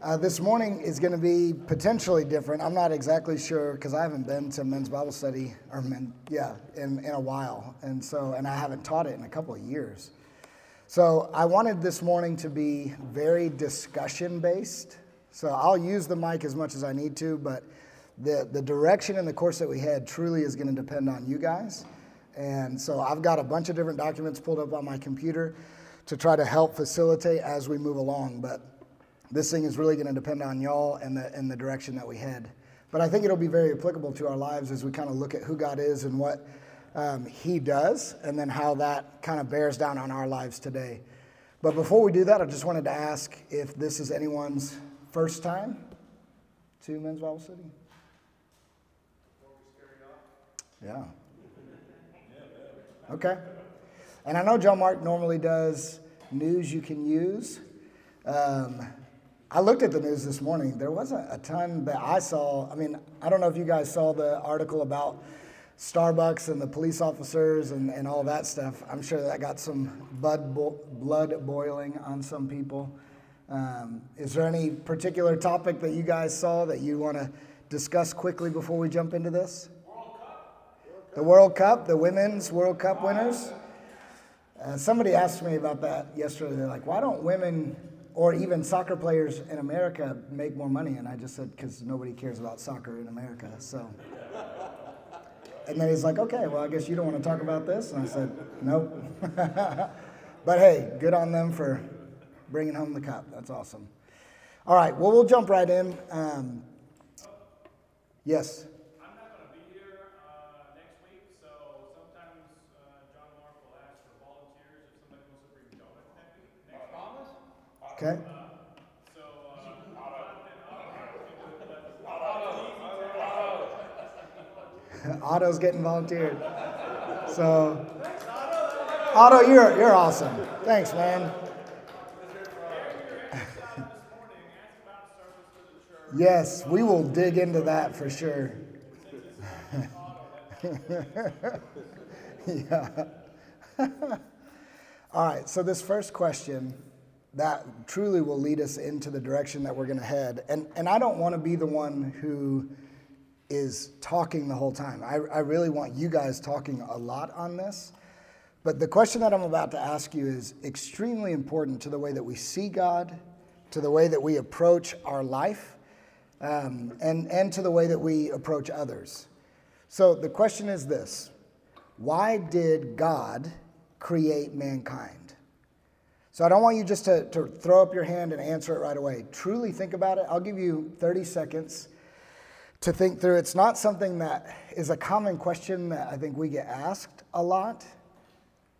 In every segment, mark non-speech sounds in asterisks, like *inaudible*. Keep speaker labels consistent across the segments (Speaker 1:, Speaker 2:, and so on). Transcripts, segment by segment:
Speaker 1: Uh, this morning is going to be potentially different. I'm not exactly sure because I haven't been to men's Bible study or men, yeah, in, in a while, and so and I haven't taught it in a couple of years. So I wanted this morning to be very discussion based. So I'll use the mic as much as I need to, but the the direction and the course that we had truly is going to depend on you guys. And so I've got a bunch of different documents pulled up on my computer to try to help facilitate as we move along, but this thing is really going to depend on y'all and the, and the direction that we head. But I think it'll be very applicable to our lives as we kind of look at who God is and what um, He does, and then how that kind of bears down on our lives today. But before we do that, I just wanted to ask if this is anyone's first time to Men's Bible Study. Yeah. Okay. And I know John Mark normally does news you can use. Um, I looked at the news this morning. There wasn't a ton that I saw. I mean, I don't know if you guys saw the article about Starbucks and the police officers and, and all that stuff. I'm sure that got some blood, bo- blood boiling on some people. Um, is there any particular topic that you guys saw that you want to discuss quickly before we jump into this? World the World Cup, the women's World Cup winners. Uh, somebody asked me about that yesterday. They're like, why don't women or even soccer players in America make more money. And I just said, because nobody cares about soccer in America. So, and then he's like, okay, well, I guess you don't want to talk about this. And I said, nope. *laughs* but hey, good on them for bringing home the cup. That's awesome. All right, well, we'll jump right in. Um, yes. Okay. *laughs* Otto's getting volunteered. So, Otto, you're, you're awesome. Thanks, man. *laughs* yes, we will dig into that for sure. *laughs* yeah. All right, so this first question that truly will lead us into the direction that we're going to head. And, and I don't want to be the one who is talking the whole time. I, I really want you guys talking a lot on this. But the question that I'm about to ask you is extremely important to the way that we see God, to the way that we approach our life, um, and, and to the way that we approach others. So the question is this Why did God create mankind? So I don't want you just to, to throw up your hand and answer it right away. Truly think about it. I'll give you 30 seconds to think through. It's not something that is a common question that I think we get asked a lot,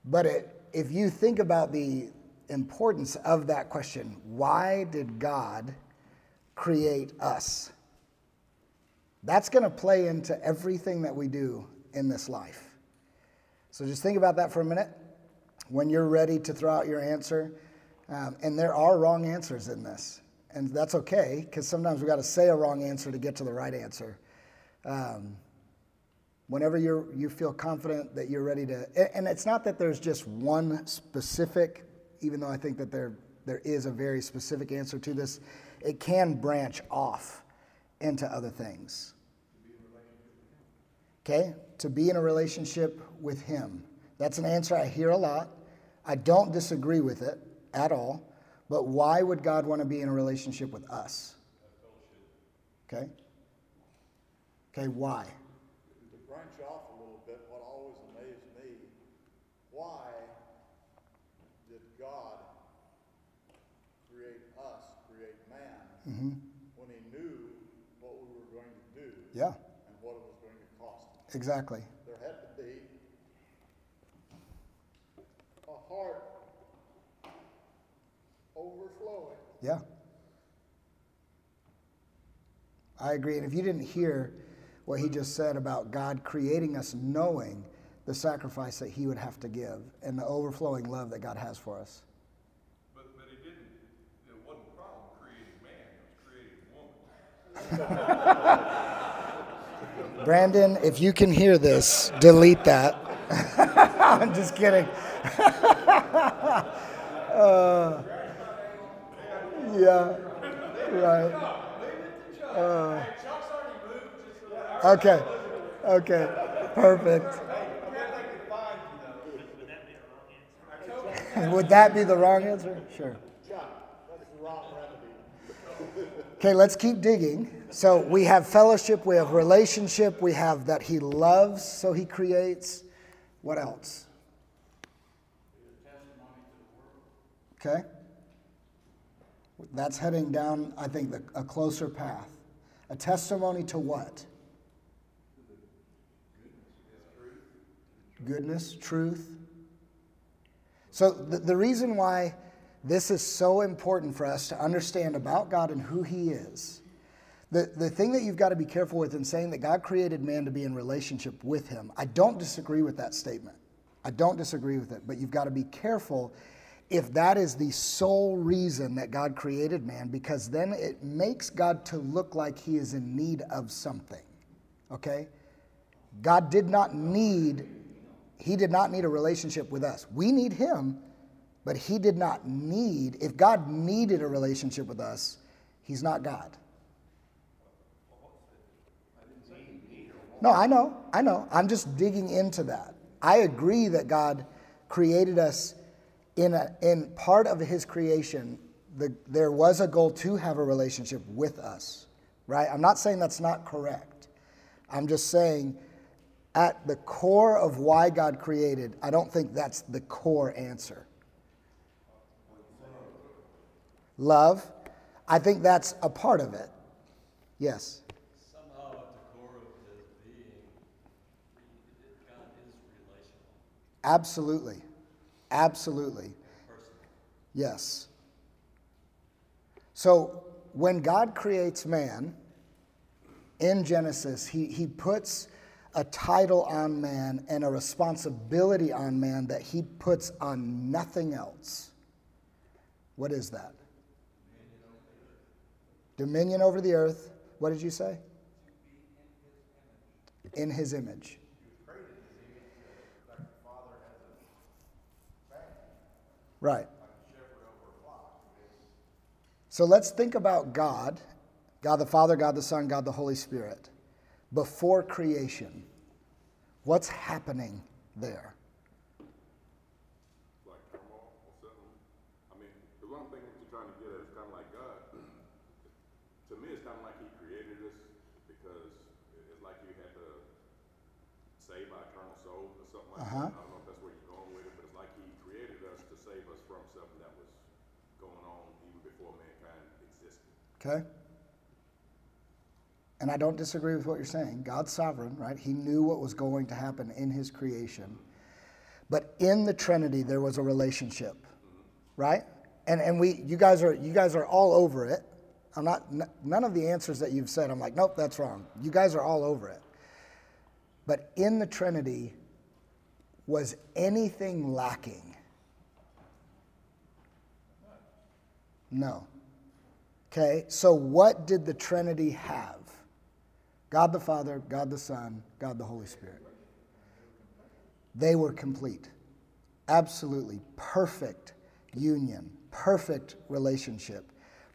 Speaker 1: but it, if you think about the importance of that question, why did God create us? That's going to play into everything that we do in this life. So just think about that for a minute when you're ready to throw out your answer. Um, and there are wrong answers in this. And that's okay, because sometimes we've got to say a wrong answer to get to the right answer. Um, whenever you you feel confident that you're ready to, and it's not that there's just one specific, even though I think that there, there is a very specific answer to this, it can branch off into other things. Okay? To be in a relationship with Him. That's an answer I hear a lot. I don't disagree with it at all, but why would God want to be in a relationship with us? Okay? Okay, why?
Speaker 2: To branch off a little bit, what always amazed me, why did God create us, create man, mm-hmm. when he knew what we were going to do
Speaker 1: yeah.
Speaker 2: and what it was going to cost?
Speaker 1: Exactly.
Speaker 2: heart overflowing.
Speaker 1: Yeah. I agree. And if you didn't hear what he just said about God creating us knowing the sacrifice that he would have to give and the overflowing love that God has for us.
Speaker 3: But, but he didn't, it wasn't a problem creating man, it was creating woman. *laughs*
Speaker 1: Brandon, if you can hear this, delete that. *laughs* I'm just kidding. *laughs* uh, yeah, right. Uh, okay. Okay. Perfect. *laughs* Would that be the wrong answer? Sure. Okay, let's keep digging. So we have fellowship, we have relationship, we have that he loves, so he creates. What else? Okay. That's heading down, I think, the, a closer path. A testimony to what? Goodness, truth. So, the, the reason why this is so important for us to understand about God and who He is. The, the thing that you've got to be careful with in saying that God created man to be in relationship with Him, I don't disagree with that statement. I don't disagree with it, but you've got to be careful if that is the sole reason that God created man, because then it makes God to look like he is in need of something. Okay? God did not need, he did not need a relationship with us. We need him, but he did not need, if God needed a relationship with us, he's not God. No, I know, I know. I'm just digging into that. I agree that God created us in, a, in part of his creation, the, there was a goal to have a relationship with us, right? I'm not saying that's not correct. I'm just saying at the core of why God created, I don't think that's the core answer. Love, I think that's a part of it. Yes.
Speaker 4: Somehow at the core of his being, God is relational.
Speaker 1: Absolutely. Absolutely. Yes. So when God creates man in Genesis, he, he puts a title on man and a responsibility on man that he puts on nothing else. What is that? Dominion over the earth. What did you say? In his image. Right. So let's think about God, God the Father, God the Son, God the Holy Spirit, before creation. What's happening there?
Speaker 3: I mean, the one thing that we're trying to get it's kind of like
Speaker 1: Okay? And I don't disagree with what you're saying. God's sovereign, right? He knew what was going to happen in his creation. But in the Trinity there was a relationship. Right? And and we you guys are you guys are all over it. I'm not n- none of the answers that you've said I'm like, "Nope, that's wrong." You guys are all over it. But in the Trinity was anything lacking? No. Okay, so what did the Trinity have? God the Father, God the Son, God the Holy Spirit. They were complete. Absolutely perfect union, perfect relationship,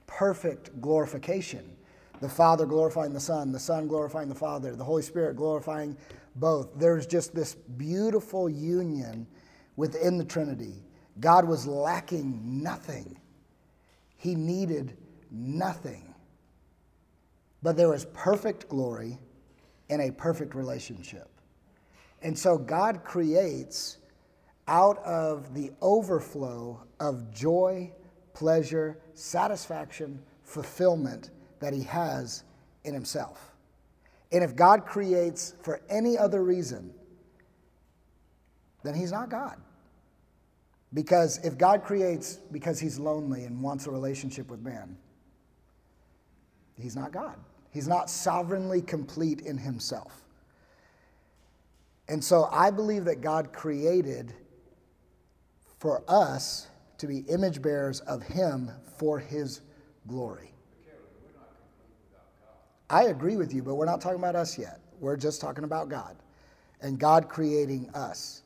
Speaker 1: perfect glorification. The Father glorifying the Son, the Son glorifying the Father, the Holy Spirit glorifying both. There's just this beautiful union within the Trinity. God was lacking nothing. He needed nothing. But there was perfect glory in a perfect relationship. And so God creates out of the overflow of joy, pleasure, satisfaction, fulfillment that He has in Himself. And if God creates for any other reason, then He's not God. Because if God creates because He's lonely and wants a relationship with man, He's not God. He's not sovereignly complete in Himself. And so I believe that God created for us to be image bearers of Him for His glory. I agree with you, but we're not talking about us yet. We're just talking about God and God creating us.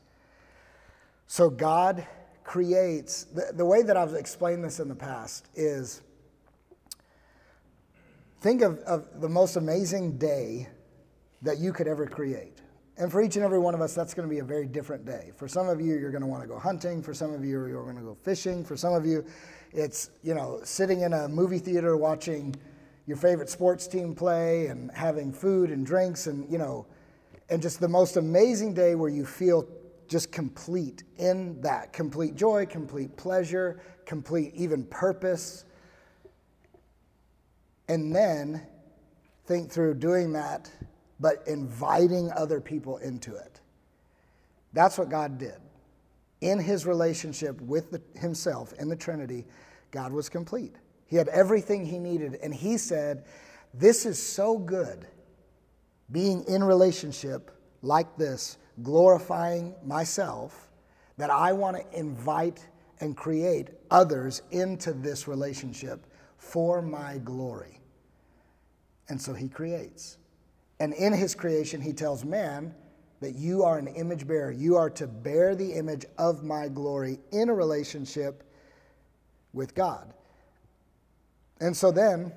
Speaker 1: So God creates, the, the way that I've explained this in the past is think of, of the most amazing day that you could ever create. And for each and every one of us, that's going to be a very different day. For some of you, you're going to want to go hunting. For some of you, you're going to go fishing. For some of you, it's, you know, sitting in a movie theater watching your favorite sports team play and having food and drinks and, you know, and just the most amazing day where you feel just complete in that complete joy, complete pleasure, complete even purpose. And then think through doing that, but inviting other people into it. That's what God did. In his relationship with the, himself in the Trinity, God was complete. He had everything he needed. And he said, This is so good being in relationship like this, glorifying myself, that I want to invite and create others into this relationship for my glory. And so he creates. And in his creation, he tells man that you are an image bearer. You are to bear the image of my glory in a relationship with God. And so then,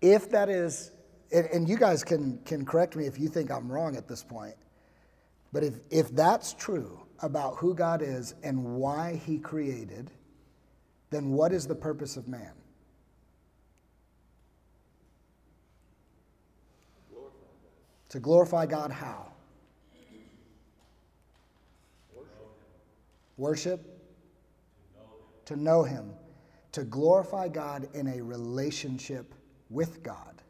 Speaker 1: if that is, and, and, you guys can, can correct me if you think I'm wrong at this point, but if, if that's true about who God is and why he created, then what is the purpose of man? To glorify God how? Worship? To know Him. To glorify God in a relationship with God.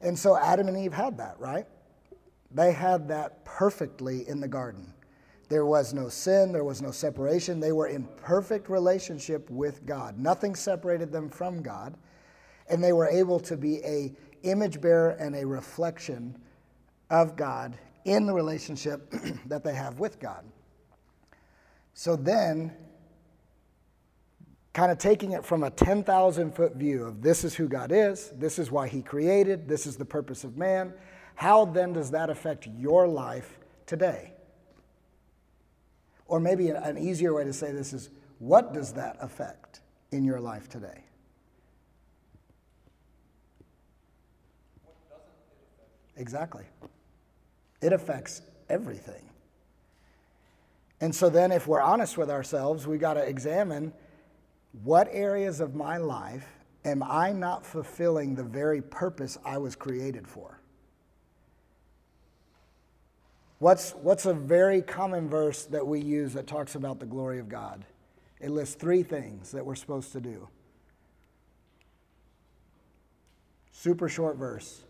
Speaker 1: And so Adam and Eve had that, right? They had that perfectly in the garden. There was no sin, there was no separation. They were in perfect relationship with God. Nothing separated them from God. And they were able to be a image bearer and a reflection of God in the relationship *clears throat* that they have with God. So then, kind of taking it from a 10,000 foot view of this is who God is, this is why He created, this is the purpose of man, how then does that affect your life today? Or maybe an easier way to say this is what does that affect in your life today? Exactly. It affects everything. And so then, if we're honest with ourselves, we got to examine what areas of my life am I not fulfilling the very purpose I was created for? What's, what's a very common verse that we use that talks about the glory of God? It lists three things that we're supposed to do. Super short verse.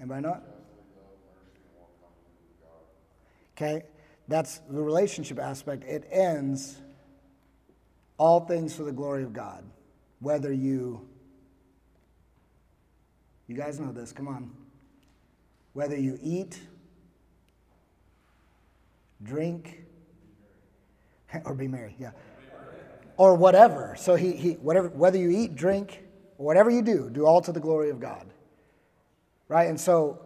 Speaker 1: Anybody not? Okay, that's the relationship aspect. It ends all things for the glory of God. Whether you, you guys know this, come on. Whether you eat, drink, *laughs* or be merry, yeah. Or whatever. So he, he whatever whether you eat, drink, whatever you do, do all to the glory of God. Right? And so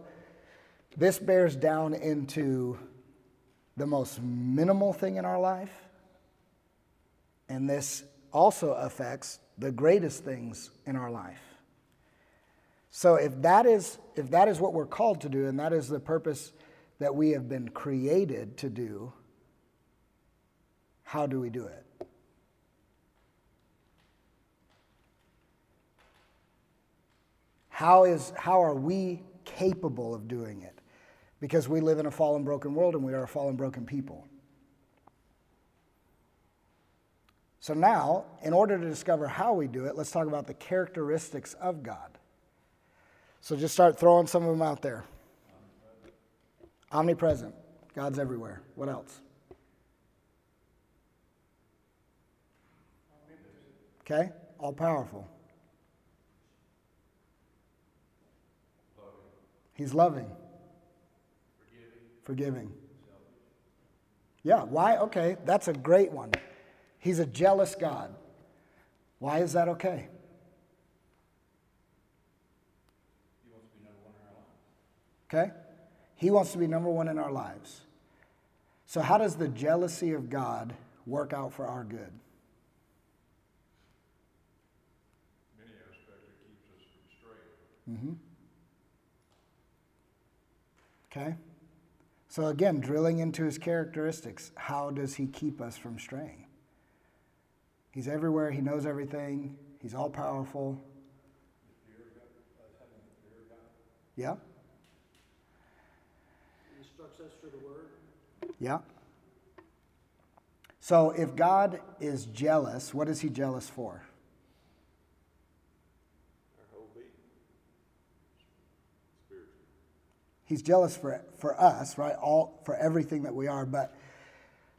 Speaker 1: this bears down into the most minimal thing in our life. And this also affects the greatest things in our life. So if that is if that is what we're called to do and that is the purpose that we have been created to do, how do we do it? How, is, how are we capable of doing it? Because we live in a fallen, broken world and we are a fallen, broken people. So now, in order to discover how we do it, let's talk about the characteristics of God. So just start throwing some of them out there. Omnipresent. God's everywhere. What else? Okay? All powerful. He's loving. Forgiving. Forgiving. Yeah, why? Okay, that's a great one. He's a jealous God. Why is that okay? Okay? He wants to be number one in our lives. So, how does the jealousy of God work out for our good? Okay? So again, drilling into his characteristics, how does he keep us from straying? He's everywhere, he knows everything, he's all powerful. Yeah?
Speaker 5: He instructs us through the word.
Speaker 1: Yeah. So if God is jealous, what is he jealous for?
Speaker 3: Our whole being. Spiritual.
Speaker 1: He's jealous for, for us, right? All for everything that we are. But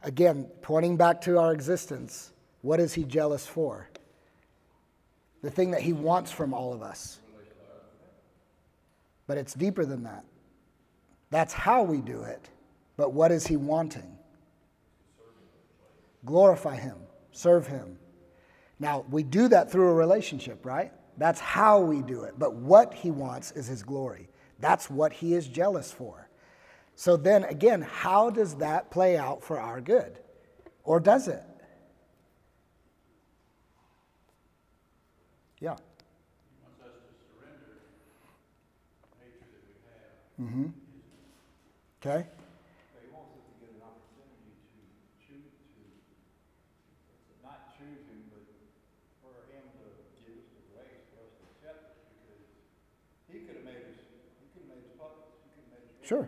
Speaker 1: again, pointing back to our existence, what is he jealous for? The thing that he wants from all of us. But it's deeper than that. That's how we do it. But what is he wanting? Glorify him, serve him. Now, we do that through a relationship, right? That's how we do it. But what he wants is his glory. That's what he is jealous for. So then again, how does that play out for our good? Or does it? Yeah. Mm-hmm.
Speaker 5: He wants us to surrender the nature that we have.
Speaker 1: Mm-hmm. Okay.
Speaker 5: But he wants us to get an opportunity to choose to, not choose him, but for him to give us the grace for us to accept it, because he could have made us, he could have made us puppets, he could have made us.
Speaker 1: Sure.
Speaker 5: You know, I know free will is kind of a bad, bad word now,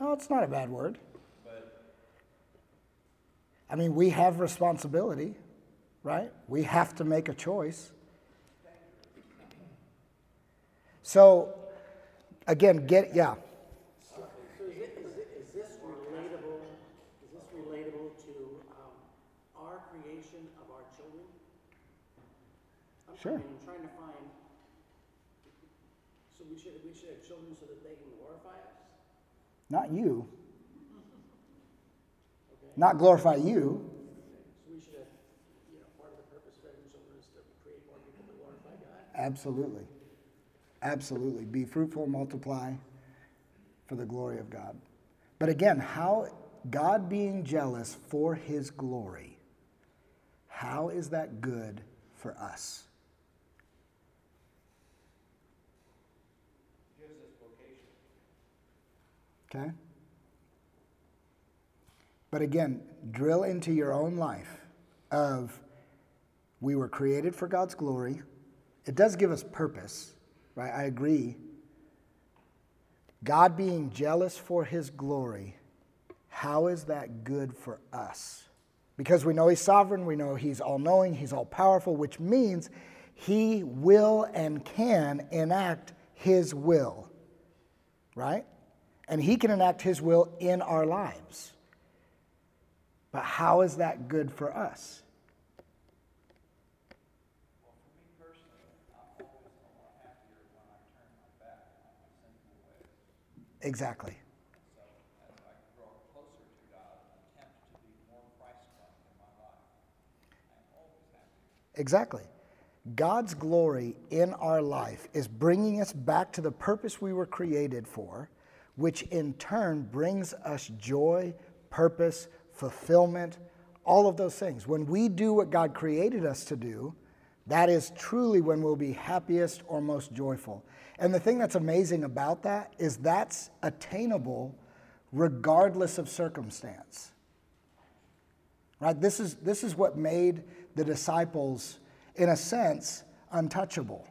Speaker 1: Oh, it's not a bad word.
Speaker 5: but
Speaker 1: I mean, we have responsibility, right? We have to make a choice. So, again, get, yeah.
Speaker 6: So is it, is it, is this relatable, is this relatable to, um, our creation of our children? I'm-
Speaker 1: Sure.
Speaker 6: I I'm trying to find, so we should, we should have children so that they can glorify us?
Speaker 1: Not you. Not glorify you.
Speaker 6: So we should have, you know, part of the purpose of having children is to create more people to glorify God?
Speaker 1: Absolutely. Absolutely. Be fruitful, multiply for the glory of God. But again, how God being jealous for his glory, how is that good for us?
Speaker 5: gives us vocation.
Speaker 1: Okay? But again, drill into your own life of we were created for God's glory. It does give us purpose, right? I agree. God being jealous for his glory, how is that good for us? Because we know he's sovereign, we know he's all knowing, he's all powerful, which means he will and can enact his will, right? And he can enact his will in our lives. But how is that good for us? Exactly. Exactly. God's glory in our life is bringing us back to the purpose we were created for, which in turn brings us joy, purpose, fulfillment, all of those things. When we do what God created us to do, that is truly when we'll be happiest or most joyful. And the thing that's amazing about that is that's attainable regardless of circumstance. Right? This is, this is what made the disciples, in a sense, untouchable.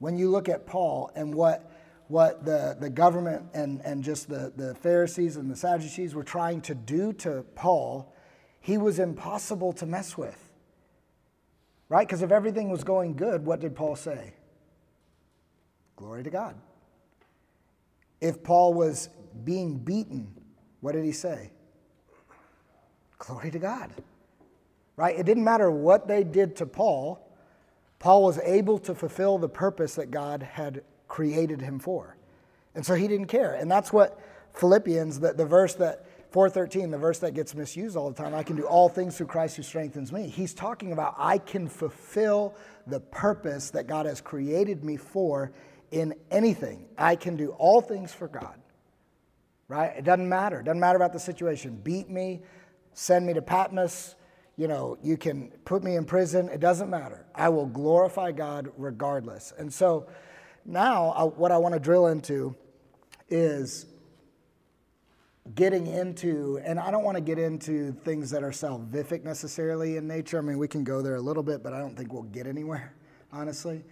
Speaker 1: When you look at Paul and what, what the, the government and, and just the, the Pharisees and the Sadducees were trying to do to Paul, he was impossible to mess with. Right? Because if everything was going good, what did Paul say? Glory to God. If Paul was being beaten, what did he say? Glory to God. Right? It didn't matter what they did to Paul, Paul was able to fulfill the purpose that God had created him for. And so he didn't care. And that's what Philippians, the, the verse that 413, the verse that gets misused all the time, I can do all things through Christ who strengthens me. He's talking about I can fulfill the purpose that God has created me for in anything. I can do all things for God. Right? It doesn't matter. It doesn't matter about the situation. Beat me, send me to Patmos, you know, you can put me in prison. It doesn't matter. I will glorify God regardless. And so now, I, what I want to drill into is getting into, and I don't want to get into things that are salvific necessarily in nature. I mean, we can go there a little bit, but I don't think we'll get anywhere, honestly.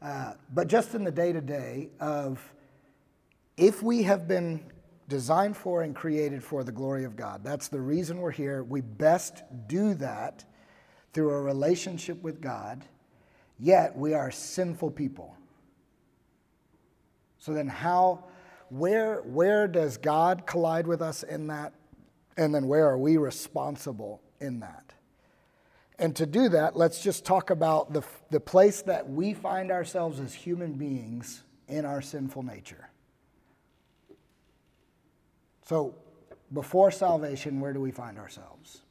Speaker 1: Uh, but just in the day to day of if we have been designed for and created for the glory of God. That's the reason we're here. We best do that through a relationship with God, yet we are sinful people. So then how where where does God collide with us in that? And then where are we responsible in that? And to do that, let's just talk about the, the place that we find ourselves as human beings in our sinful nature. So, before salvation, where do we find ourselves?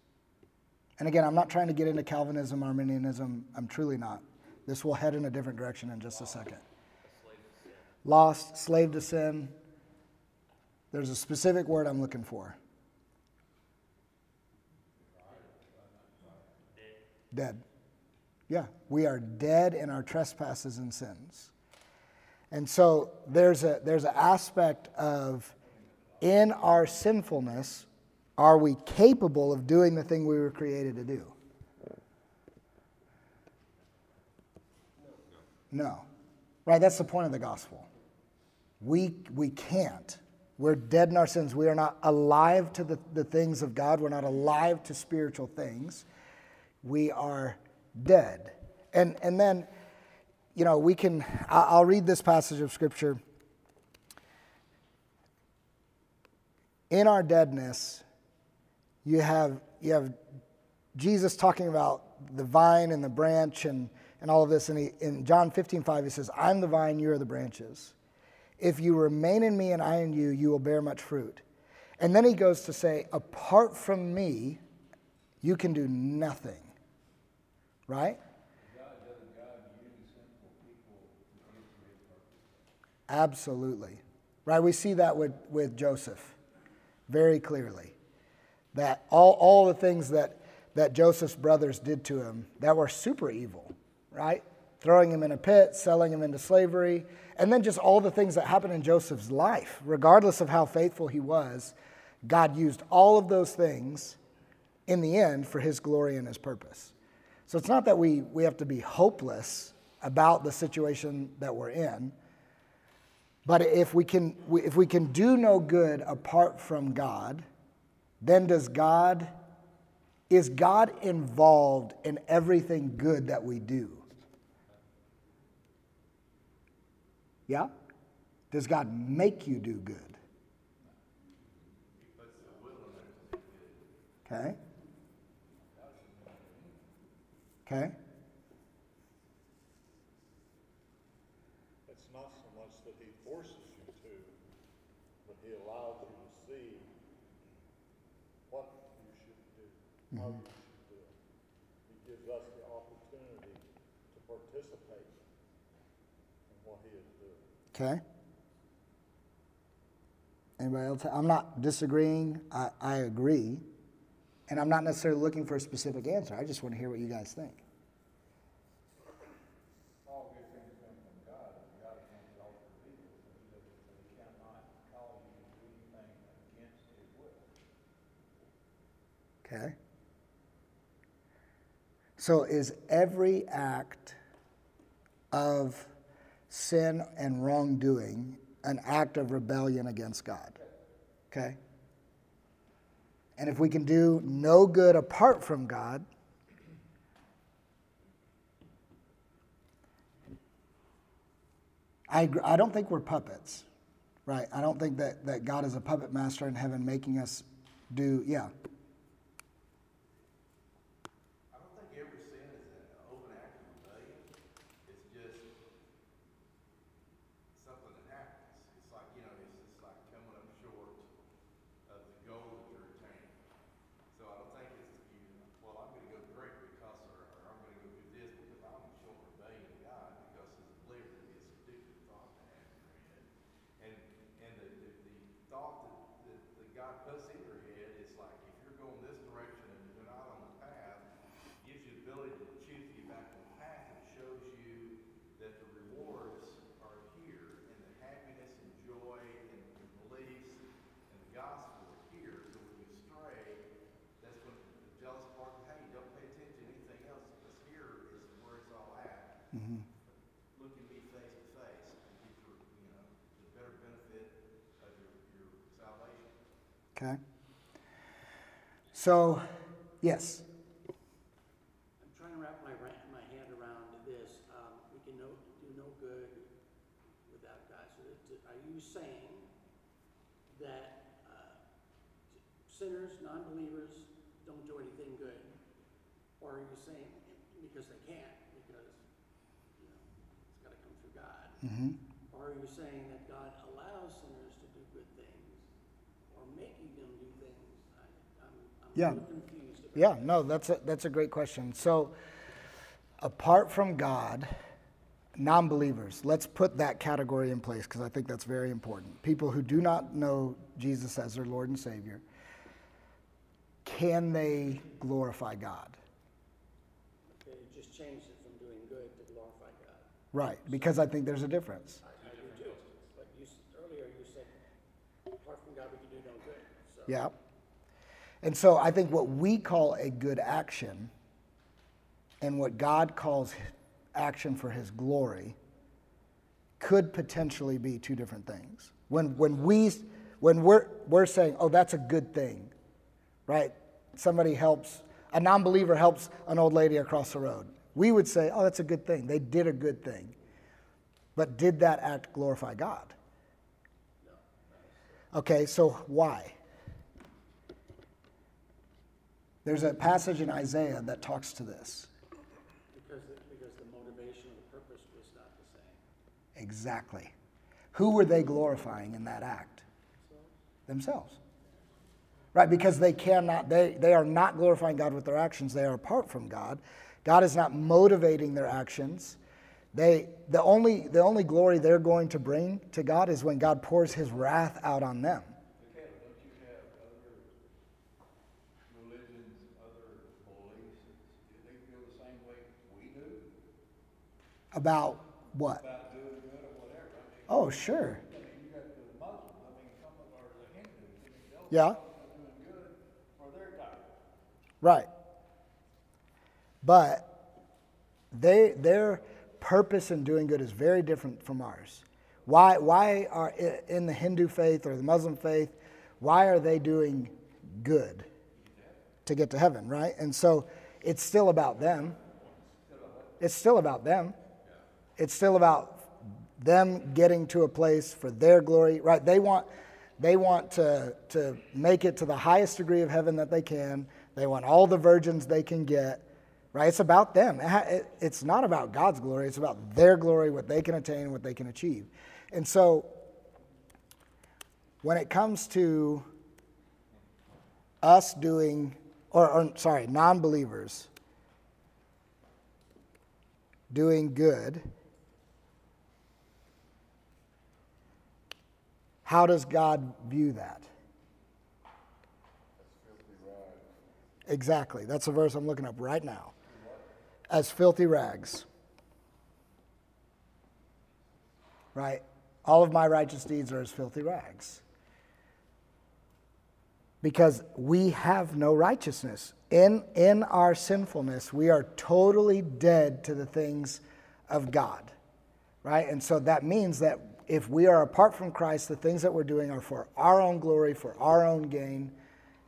Speaker 1: And again, I'm not trying to get into Calvinism, Arminianism. I'm truly not. This will head in a different direction in just a second. Lost, slave to sin. There's a specific word I'm looking for. Dead. Yeah, we are dead in our trespasses and sins. And so there's a there's an aspect of in our sinfulness, are we capable of doing the thing we were created to do? No. Right? That's the point of the gospel. We, we can't. We're dead in our sins. We are not alive to the, the things of God. We're not alive to spiritual things. We are dead. And, and then, you know, we can, I'll read this passage of Scripture in our deadness, you have, you have Jesus talking about the vine and the branch and, and all of this. And he, in John 15, 5, he says, I'm the vine, you are the branches. If you remain in me and I in you, you will bear much fruit. And then he goes to say, apart from me, you can do nothing. Right? Absolutely. Right? We see that with, with Joseph very clearly that all, all the things that, that Joseph's brothers did to him that were super evil, right? Throwing him in a pit, selling him into slavery, and then just all the things that happened in Joseph's life, regardless of how faithful he was, God used all of those things in the end for his glory and his purpose. So it's not that we, we have to be hopeless about the situation that we're in. But if we can, if we can do no good apart from God, then does God, is God involved in everything good that we do? Yeah? Does God make you do good? Okay. Okay.
Speaker 2: It's not so much that he forces you to, but he allows you to see what you should do it. He gives us the opportunity to participate in what he is doing.
Speaker 1: Okay. Anybody else? I'm not disagreeing. I, I agree. And I'm not necessarily looking for a specific answer. I just want to hear what you guys think. Okay. So, is every act of sin and wrongdoing an act of rebellion against God? Okay? And if we can do no good apart from God, I, I don't think we're puppets, right? I don't think that, that God is a puppet master in heaven making us do, yeah. Okay. So, yes.
Speaker 6: I'm trying to wrap my, my hand around this, um, we can no, do no good without God. So are you saying that, uh, sinners, non-believers don't do anything good? Or are you saying, because they can't, because, you know, it's gotta come through God?
Speaker 1: hmm
Speaker 6: Or are you saying that God allows sinners to do good things, or making them do things? I, I'm, I'm
Speaker 1: Yeah.
Speaker 6: a little confused about
Speaker 1: Yeah, no, that's a, that's a great question. So, apart from God, non believers, let's put that category in place because I think that's very important. People who do not know Jesus as their Lord and Savior, can they glorify God?
Speaker 6: It just changed it from doing good to glorify God.
Speaker 1: Right, because I think there's a difference.
Speaker 6: I, I do too, but you, earlier you said, apart from God, we can do no good, so.
Speaker 1: Yeah. And so I think what we call a good action and what God calls action for his glory could potentially be two different things. When, when, we, when we're, we're saying, oh, that's a good thing, right? Somebody helps, a non believer helps an old lady across the road. We would say, oh, that's a good thing. They did a good thing. But did that act glorify God? Okay, so why? There's a passage in Isaiah that talks to this.
Speaker 6: Because, the- because the motivation of the purpose was not the same.
Speaker 1: Exactly. Who were they glorifying in that act? Themselves. Right, because they cannot, they, they are not glorifying God with their actions. They are apart from God. God is not motivating their actions. They, the, only, the only glory they're going to bring to God is when God pours his wrath out on them.
Speaker 5: Okay, don't you have other religions, other beliefs, do they feel the same way we do
Speaker 1: About what?
Speaker 5: about doing good or whatever? I mean,
Speaker 1: Oh, sure.
Speaker 5: I mean, you got the Muslims, I mean, some of our, the Hindus, I mean, they'll
Speaker 1: Yeah.
Speaker 5: doing good for their God.
Speaker 1: Right. But they, their purpose in doing good is very different from ours. Why, why are in the Hindu faith or the Muslim faith, why are they doing good to get to heaven, right? And so it's still about them. It's still about them. It's still about them getting to a place for their glory, right? They want, they want to, to make it to the highest degree of heaven that they can. They want all the virgins they can get, right? It's about them. It's not about God's glory. It's about their glory, what they can attain, what they can achieve. And so when it comes to us doing, or, or sorry, non believers doing good, how does God view that? Exactly. That's the verse I'm looking up right now. As filthy rags. Right? All of my righteous deeds are as filthy rags. Because we have no righteousness. In, in our sinfulness, we are totally dead to the things of God. Right? And so that means that if we are apart from Christ, the things that we're doing are for our own glory, for our own gain,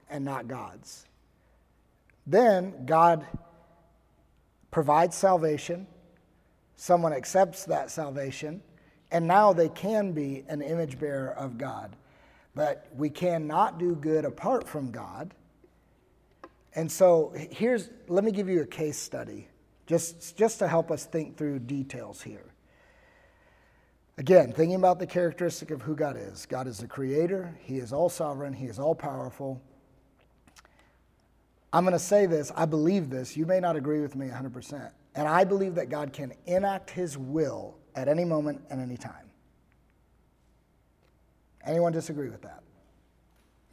Speaker 1: and not God's. Then God provides salvation, someone accepts that salvation, and now they can be an image bearer of God. But we cannot do good apart from God. And so here's, let me give you a case study, just, just to help us think through details here. Again, thinking about the characteristic of who God is God is the creator, He is all sovereign, He is all powerful. I'm going to say this, I believe this. You may not agree with me 100%. And I believe that God can enact His will at any moment and any time. Anyone disagree with that?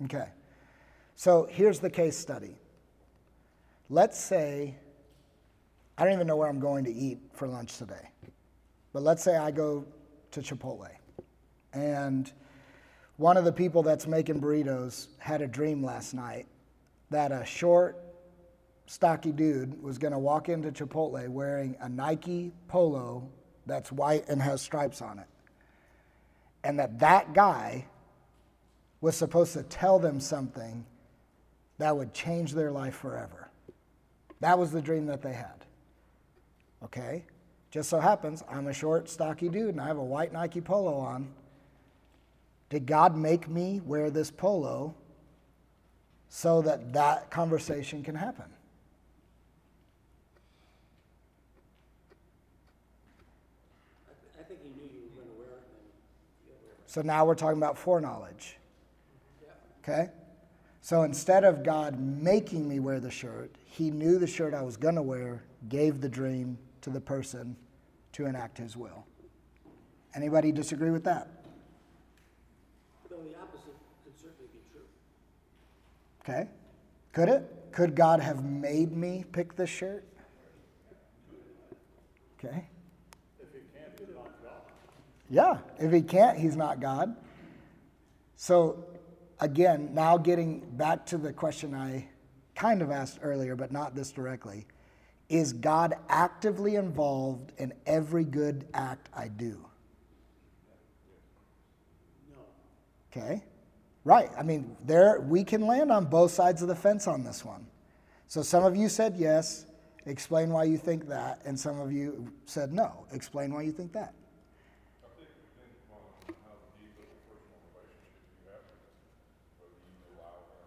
Speaker 1: Okay. So here's the case study. Let's say, I don't even know where I'm going to eat for lunch today, but let's say I go to Chipotle and one of the people that's making burritos had a dream last night that a short, stocky dude was going to walk into Chipotle wearing a Nike polo that's white and has stripes on it. And that that guy was supposed to tell them something that would change their life forever. That was the dream that they had. Okay? Just so happens I'm a short, stocky dude and I have a white Nike polo on. Did God make me wear this polo so that that conversation can happen?
Speaker 6: I, think he knew you were wear it wear it.
Speaker 1: So now we're talking about foreknowledge. Okay? So instead of God making me wear the shirt, he knew the shirt I was going to wear, gave the dream to the person to enact his will. Anybody disagree with that?
Speaker 6: Though the opposite could certainly be true.
Speaker 1: Okay? Could it? Could God have made me pick this shirt? Okay.
Speaker 2: If he can't, he's not God.
Speaker 1: Yeah, if he can't, he's not God. So, again, now getting back to the question I kind of asked earlier, but not this directly is God actively involved in every good act I do?
Speaker 6: No.
Speaker 1: Okay? Right. I mean, there we can land on both sides of the fence on this one. So some of you said yes, explain why you think that, and some of you said no, explain why you think that.
Speaker 3: I think it depends upon how deep of a personal relationship you have with them, whether you allow them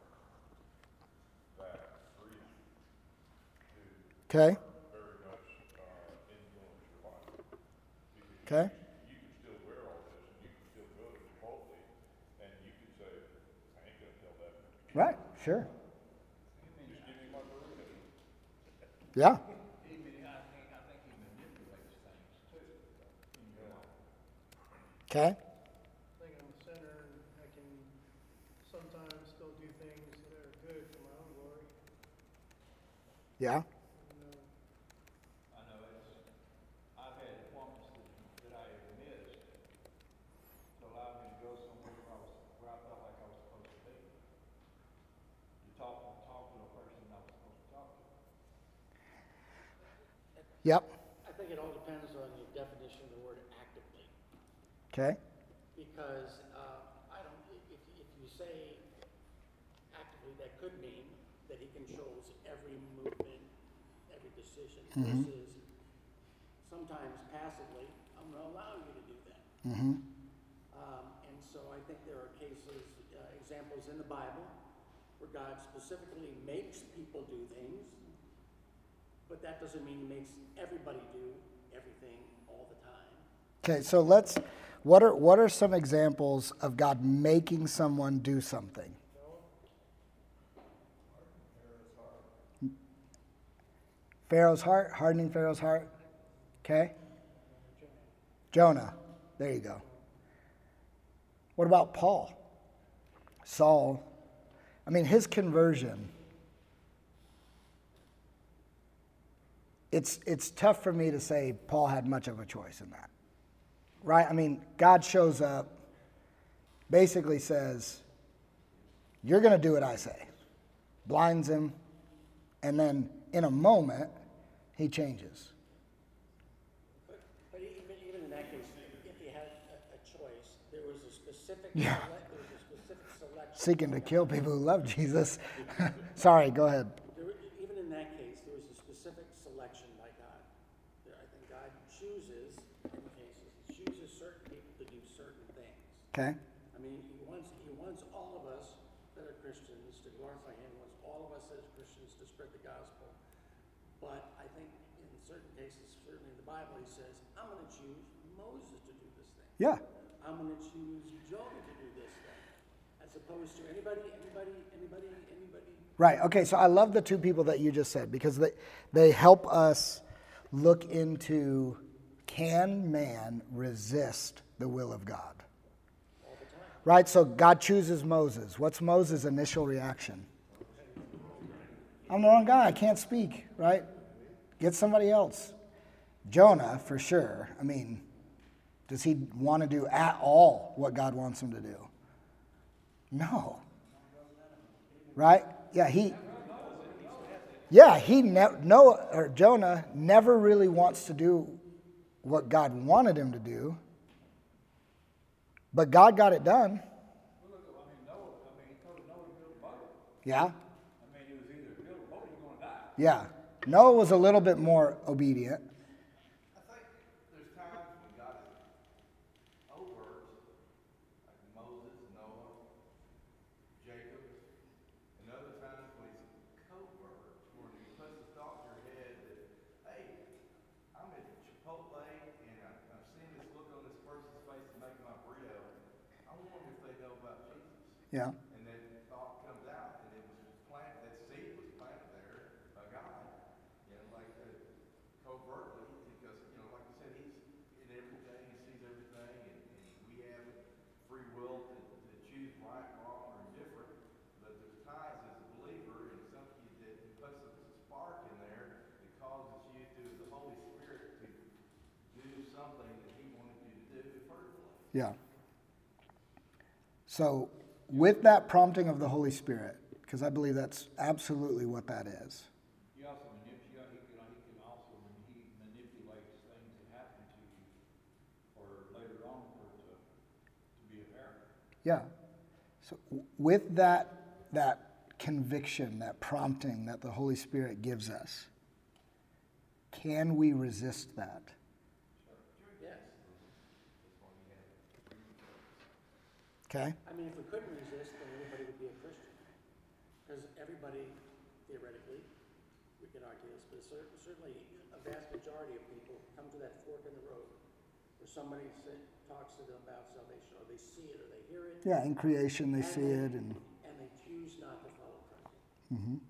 Speaker 3: that freedom to
Speaker 1: Okay?
Speaker 3: very much uh, influence your life. Because
Speaker 1: Okay?
Speaker 3: you can still wear all this, and you can still go to Chipotle, and you can say, I ain't gonna tell that.
Speaker 1: Right, sure.
Speaker 3: Just give me my burrito.
Speaker 1: Yeah.
Speaker 5: He, ma- I think, I
Speaker 1: Okay?
Speaker 7: good for my own glory.
Speaker 1: Yeah.
Speaker 7: And, uh,
Speaker 5: I know it's, I've had appointments that, that I have missed to allow me to go somewhere where I was, where I felt like I was supposed to be. To talk, talk to a person I was supposed to talk to.
Speaker 1: Yep.
Speaker 6: I think it all depends on your definition of the word actively.
Speaker 1: Okay.
Speaker 6: Because, uh, I don't, if, if you say actively, that could mean that he controls every movement, every decision. Versus sometimes passively, I'm gonna allow you to do that.
Speaker 1: Mm-hmm.
Speaker 6: Um, and so I think there are cases, uh, examples in the Bible where God specifically makes people do things, but that doesn't mean he makes everybody do everything all the time.
Speaker 1: Okay, so let's what are what are some examples of God making someone do something? Pharaoh's heart, hardening Pharaoh's heart. Okay? Jonah. There you go. What about Paul? Saul. I mean, his conversion. It's, it's tough for me to say Paul had much of a choice in that. Right? I mean, God shows up, basically says, You're going to do what I say, blinds him, and then in a moment, he changes.
Speaker 6: But, but even, even in that case, if he had a, a choice, there was a specific,
Speaker 1: Yeah.
Speaker 6: select- was a specific selection.
Speaker 1: Seeking to kill people who love Jesus. *laughs* Sorry, go ahead.
Speaker 6: There, were- even in that case, there was a specific selection by God. There, I think God chooses, in cases, he chooses certain people to do certain things.
Speaker 1: Okay?
Speaker 6: I mean, he wants, he wants all of us that are Christians to glorify him, wants all of us as Christians to spread the gospel. But I think in certain cases, certainly in the Bible, he says, I'm gonna choose Moses to do this thing.
Speaker 1: Yeah.
Speaker 6: I'm gonna choose Job to do this thing. As opposed to anybody, anybody, anybody, anybody.
Speaker 1: Right. Okay. So I love the two people that you just said because they, they help us look into can man resist the will of God? Right. So God chooses Moses. What's Moses' initial reaction? I'm the wrong guy. I can't speak. Right. Get somebody else. Jonah, for sure. I mean, does he want to do at all what God wants him to do? No. Right? Yeah, he. Yeah, he ne- Noah or Jonah never really wants to do what God wanted him to do, but God got it done.
Speaker 5: Well, look, I mean, Noah, I mean, he told Noah to build a boat.
Speaker 1: Yeah,
Speaker 5: I mean, it was either build a boat or you're gonna die.
Speaker 1: yeah. Noah was a little bit more obedient.
Speaker 8: I think there's times when God is overt, like Moses, Noah, Jacob, and other times when he's covert, where he puts the thought in your head that, hey, I'm at Chipotle and I, I'm seeing this look on this person's face and making my burrito. I wonder if they know about Jesus.
Speaker 1: Yeah,
Speaker 8: And that thought comes out, and it was planted, that seed was planted there by God. You know, like uh, covertly, because, you know, like you said, he's in everything, he sees everything, and, and we have free will to, to choose right, wrong, or indifferent. But there's times as a believer, and something that puts a spark in there that causes you through the Holy Spirit to do something that he wanted you to do in the first place.
Speaker 1: yeah. So, with that prompting of the Holy Spirit, because I believe that's absolutely what that is.
Speaker 5: He also he can, he can also, he manipulates things that happen to you for later on for it to, to be apparent.
Speaker 1: Yeah. So with that that conviction, that prompting that the Holy Spirit gives us, can we resist that?
Speaker 6: Yes.
Speaker 1: Okay?
Speaker 6: I mean, if we couldn't resist, then everybody would be a Christian. Because everybody, theoretically, we could argue this, but cer- certainly a vast majority of people come to that fork in the road where somebody sit, talks to them about salvation, or they see it, or they hear it.
Speaker 1: Yeah, in creation they see it and
Speaker 6: And they choose not to follow Christ. Mm-hmm.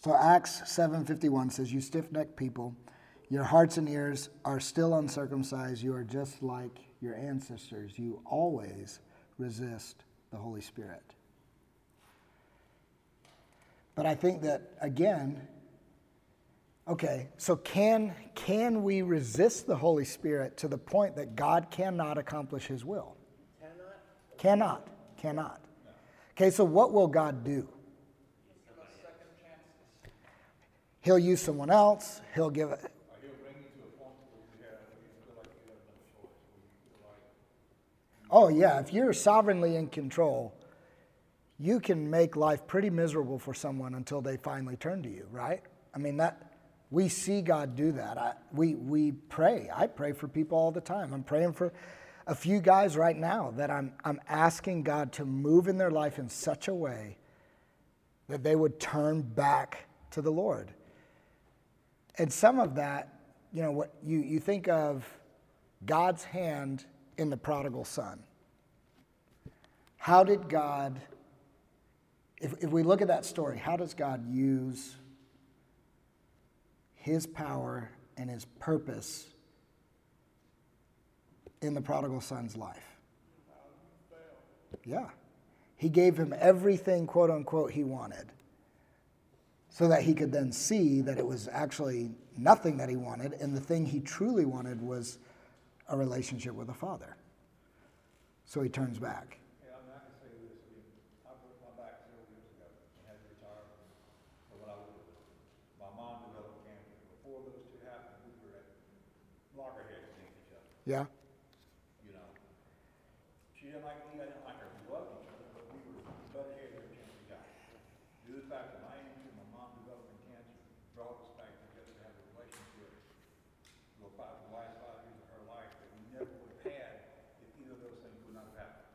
Speaker 1: so Acts 7:51 says you stiff-necked people, your hearts and ears are still uncircumcised, you are just like your ancestors. You always resist the Holy Spirit. But I think that again, okay, so can can we resist the Holy Spirit to the point that God cannot accomplish his will?
Speaker 6: Cannot,
Speaker 1: Cannot. Cannot. Okay, so what will God do? He'll use someone else. He'll give it.
Speaker 5: Or he'll bring you to a point where you have, where you feel like you have no choice, where you feel like
Speaker 1: Oh, yeah, if you're sovereignly in control, you can make life pretty miserable for someone until they finally turn to you, right? I mean, that we see God do that. I, we, we pray. I pray for people all the time. I'm praying for a few guys right now that I'm, I'm asking God to move in their life in such a way that they would turn back to the Lord. And some of that, you know, what you, you think of God's hand in the prodigal son. How did God, if, if we look at that story, how does God use his power and his purpose in the prodigal son's life? Yeah. He gave him everything, quote unquote, he wanted so that he could then see that it was actually nothing that he wanted, and the thing he truly wanted was a relationship with a Father. So he turns back.
Speaker 5: Yeah, I mean, I can say this, I mean, I broke my back several years ago and had to retire from what I was doing. My mom developed cancer. Before those two happened, we were at loggerheads against each other,
Speaker 1: Yeah?
Speaker 5: you know. She didn't like me, I didn't like her. We loved each other, but we were butted heads every chance we got. Due to the fact that my aunt and my mom developing cancer brought us back together to have a relationship for about the last five years of her life that we never would have had if either of those things would not have happened.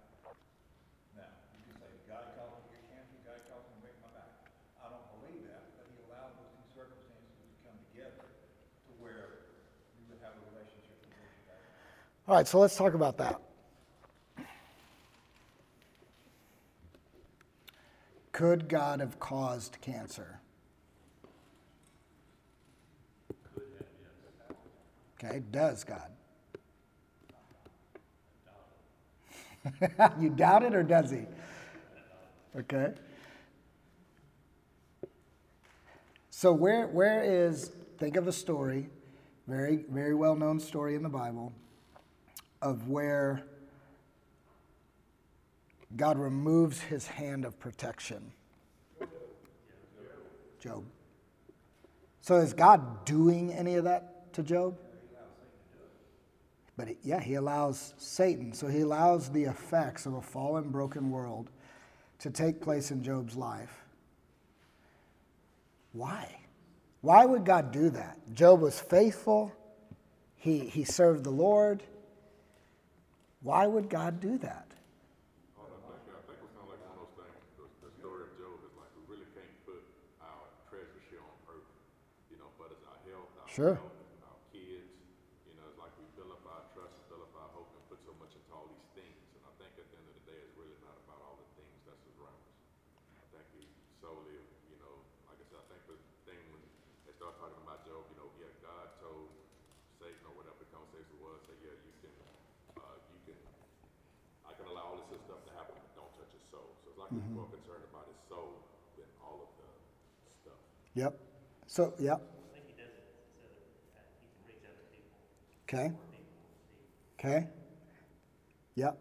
Speaker 5: Now, you can say, God caused me to get cancer, God caused me to break my back. I don't believe that, but he allowed those two circumstances to come together to where we would have a relationship with each other.
Speaker 1: All right, so let's talk about that. Could God have caused cancer? Okay, does God? *laughs* you doubt it or does he? Okay. So where where is think of a story, very very well known story in the Bible of where God removes his hand of protection. Job. So is God doing any of that to Job? But he- yeah, he allows Satan. So he allows the effects of a fallen, broken world to take place in Job's life. Why? Why would God do that? Job was faithful, he, he served the Lord. Why would God do that?
Speaker 3: Oh, I think, I think it's kind of like one of those things, the, the story of Job is like, we really can't put our treasures here on earth, you know, but it's our health, our
Speaker 1: Sure.
Speaker 3: wealth, our kids, you know, it's like we build up our trust, build up our hope, and put so much into all these things. And I think at the end of the day, it's really not about all the things that's around us. I think we solely, you know, like I said, I think the thing when they start talking about Job, you know, yeah, God told Satan or whatever the conversation was, say, yeah, you can, uh, you can I can allow all this other stuff to happen, but don't touch his soul. So it's like he's more concerned about his soul than all of the stuff.
Speaker 1: Yep. So, yep.
Speaker 9: I think he does it so that uh, he can reach other people,
Speaker 1: Okay.
Speaker 9: more people will see.
Speaker 1: Okay. Yep.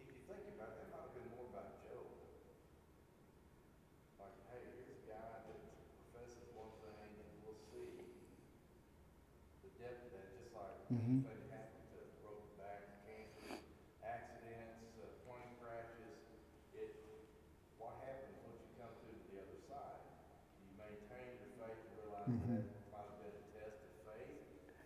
Speaker 8: If you think about it, that might have been more about Job. Like, hey, here's a guy that professes one thing, and we'll see the depth of that, just like
Speaker 1: Mhm.
Speaker 8: things happen to broken backs, cancer, accidents, uh, plane crashes. It, what happens once you come through to the other side? You maintain your faith and realize that might have been a test of faith.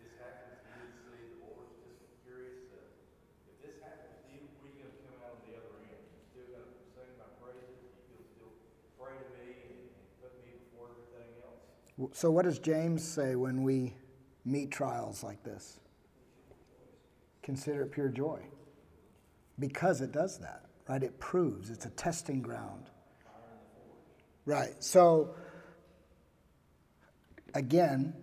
Speaker 8: This happens to you to see the Lord's just curious, uh, if this happens to you, where you gonna come out on the other end? You still gonna sing my praises? You gonna still pray to me and, and put me before everything else?
Speaker 1: So, what does James say when we meet trials like this? Consider it pure joy. Because it does that, right? It proves it's a testing ground. Right. So, again,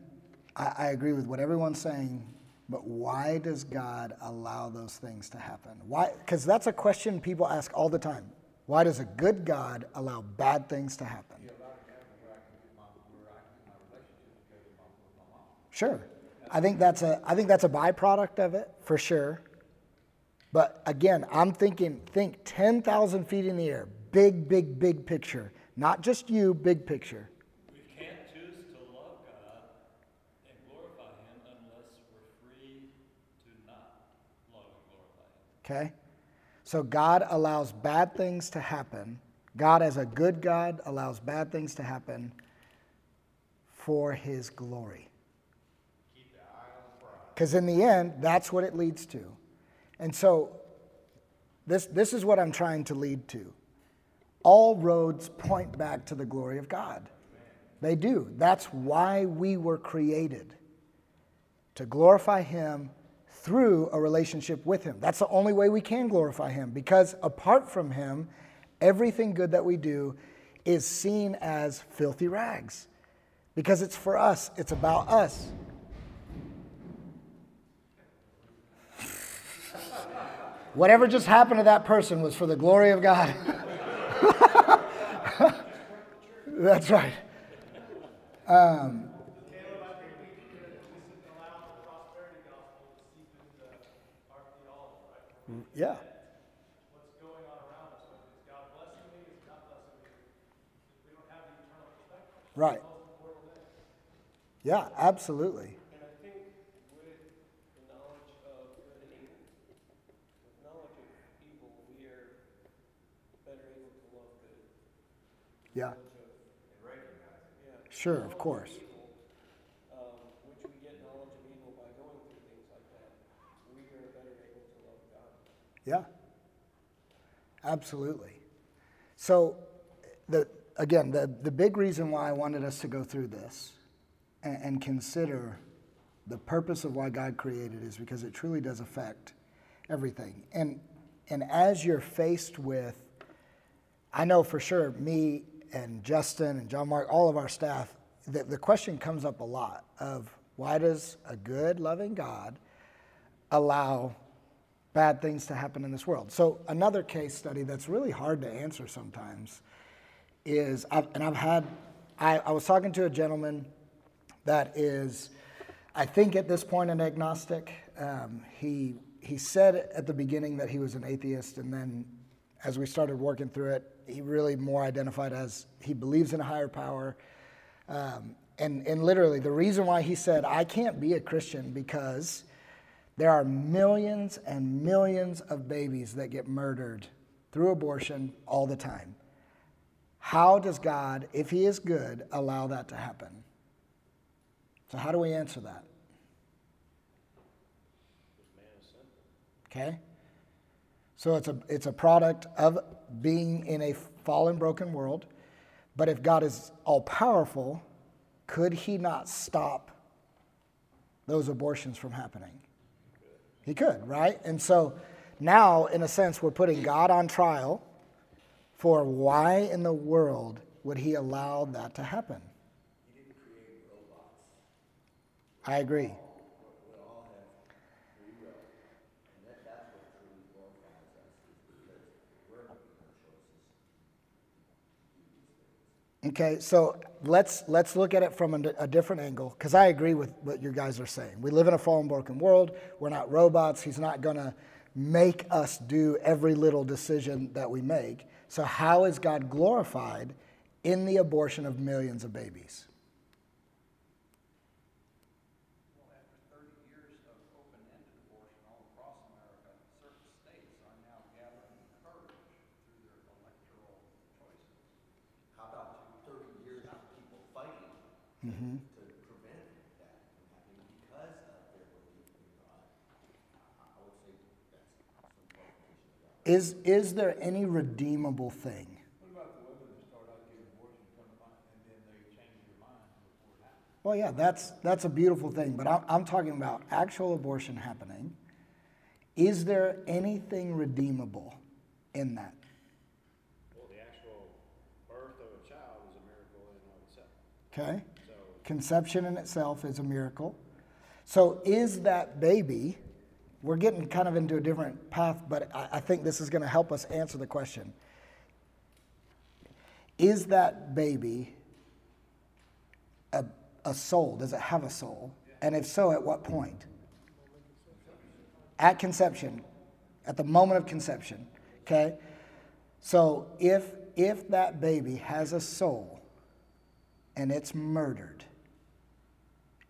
Speaker 1: I, I agree with what everyone's saying, but why does God allow those things to happen? Why? Because that's a question people ask all the time. Why does a good God allow bad things to happen? Sure. I think that's a I think that's a byproduct of it for sure. But again, I'm thinking think 10,000 feet in the air. Big, big, big picture. Not just you, big picture.
Speaker 4: We can't choose to love God and glorify Him unless we're free to not love and glorify Him.
Speaker 1: Okay? So God allows bad things to happen. God, as a good God, allows bad things to happen for his glory. Because in the end, that's what it leads to. And so, this, this is what I'm trying to lead to. All roads point back to the glory of God. They do. That's why we were created to glorify Him through a relationship with Him. That's the only way we can glorify Him because apart from Him, everything good that we do is seen as filthy rags because it's for us, it's about us. Whatever just happened to that person was for the glory of God. *laughs* That's right. Um,
Speaker 7: Caleb, I think we
Speaker 10: able
Speaker 1: Sure, of course. Yeah. Absolutely. So, the, again, the, the big reason why I wanted us to go through this and, and consider the purpose of why God created is because it truly does affect everything. And, and as you're faced with, I know for sure, me and Justin and John Mark, all of our staff, the, the question comes up a lot of why does a good, loving God allow bad things to happen in this world. So another case study that's really hard to answer sometimes is, I've, and I've had, I, I was talking to a gentleman that is, I think at this point an agnostic. Um, he he said at the beginning that he was an atheist, and then as we started working through it, he really more identified as he believes in a higher power. Um, And, and literally, the reason why he said, I can't be a Christian because there are millions and millions of babies that get murdered through abortion all the time. How does God, if He is good, allow that to happen? So, how do we answer that? Okay? So, it's a, it's a product of being in a fallen, broken world. But if God is all powerful, could He not stop those abortions from happening? He could, right? And so now, in a sense, we're putting God on trial for why in the world would He allow that to happen? I agree. Okay, so let's let's look at it from a, a different angle because I agree with what you guys are saying. We live in a fallen, broken world. We're not robots. He's not going to make us do every little decision that we make. So how is God glorified in the abortion of millions of babies?
Speaker 5: Well, after thirty years of open-ended abortion all across America, certain states are now gathering courage through their electoral choices.
Speaker 8: How about thirty years of people fighting
Speaker 1: Mm-hmm.
Speaker 8: to prevent that from happening because of their belief in God? I, I would say that's some qualification of God.
Speaker 1: Is is there any redeemable thing?
Speaker 5: What about the women that start out getting abortion, come to find, and then they change their mind before it happens?
Speaker 1: Well, yeah, that's that's a beautiful thing, but I'm, I'm talking about actual abortion happening. Is there anything redeemable in that?
Speaker 11: Well, the actual birth of a child is a miracle in and of itself.
Speaker 1: Okay? Conception in itself is a miracle. So, is that baby, we're getting kind of into a different path, but I, I think this is going to help us answer the question. Is that baby a, a soul? Does it have a soul? And if so, at what point? At conception, at the moment of conception. Okay? So, if, if that baby has a soul, and it's murdered,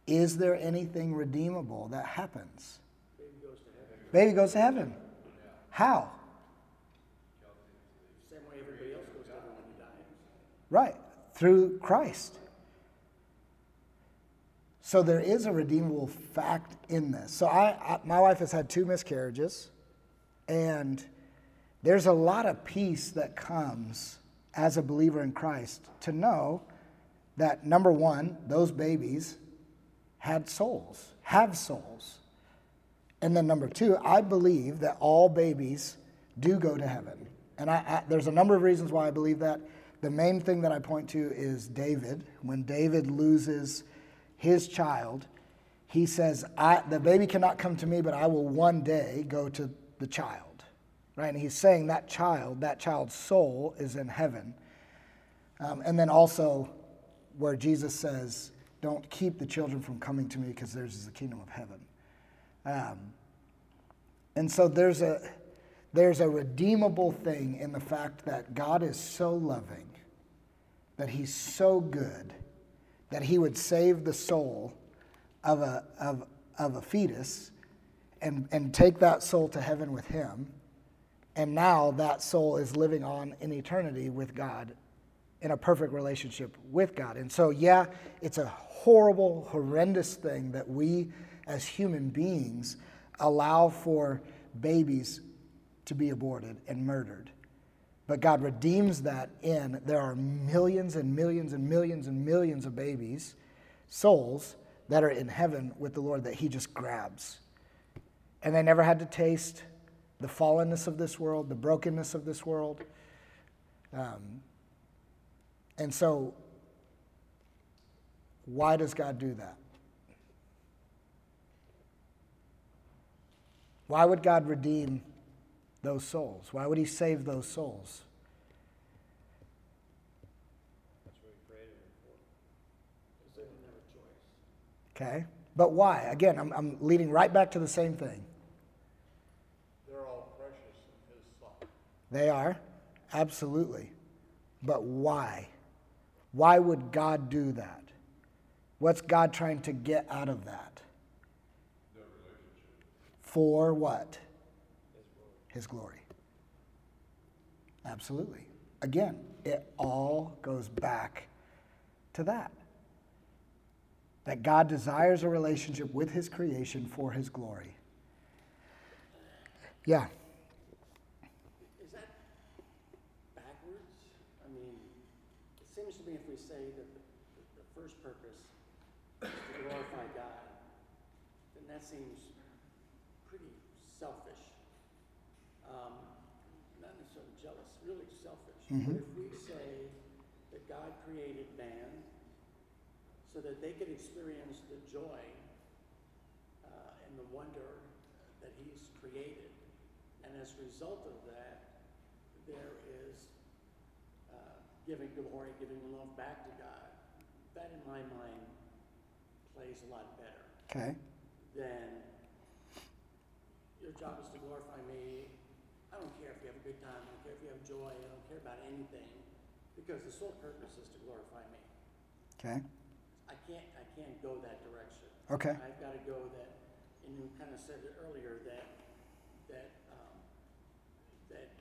Speaker 1: is there anything redeemable that happens? Baby goes to heaven. How?
Speaker 6: Same way everybody else goes to heaven when you die.
Speaker 1: Right, through Christ. So there is a redeemable fact in this. So I, I, my wife has had two miscarriages, and there's a lot of peace that comes as a believer in Christ to know that number one, those babies had souls, have souls. And then number two, I believe that all babies do go to heaven. And I, I, there's a number of reasons why I believe that. The main thing that I point to is David. When David loses his child, he says, The baby cannot come to me, but I will one day go to the child. Right? And he's saying that child, that child's soul is in heaven. Um, and then also, where Jesus says, Don't keep the children from coming to me because theirs is the kingdom of heaven. Um, and so there's a, there's a redeemable thing in the fact that God is so loving, that He's so good, that He would save the soul of a, of, of a fetus and, and take that soul to heaven with Him. And now that soul is living on in eternity with God in a perfect relationship with God. And so, yeah, it's a horrible, horrendous thing that we as human beings allow for babies to be aborted and murdered. But God redeems that in there are millions and millions and millions and millions of babies, souls, that are in heaven with the Lord that He just grabs. And they never had to taste the fallenness of this world, the brokenness of this world. Um, and so, why does God do that? Why would God redeem those souls? Why would He save those souls?
Speaker 11: that's what he created it for.
Speaker 6: Because they didn't have a choice.
Speaker 1: Okay? But why? Again, I'm, I'm leading right back to the same thing.
Speaker 2: They're all precious in His sight.
Speaker 1: They are, absolutely. But why? Why would God do that? What's God trying to get out of that? For what? His glory. Absolutely. Again, it all goes back to that. That God desires a relationship with his creation for his glory. Yeah.
Speaker 6: Is that backwards? I mean, it seems to me if we say that the, the- the first purpose is to glorify God, then that seems pretty selfish. Um, not necessarily jealous, really selfish. But if we say that God created man so that they could experience the joy uh, and the wonder that He's created. And as a result of that, there is uh, giving glory, giving love back to God. That, in my mind, plays a lot better
Speaker 1: Okay.
Speaker 6: than your job is to glorify me. I don't care if you have a good time, I don't care if you have joy, I don't care about anything, because the sole purpose is to glorify me.
Speaker 1: Okay.
Speaker 6: I can't, I can't go that direction.
Speaker 1: Okay.
Speaker 6: I've got to go that, and you kind of said it earlier, that, that, um, that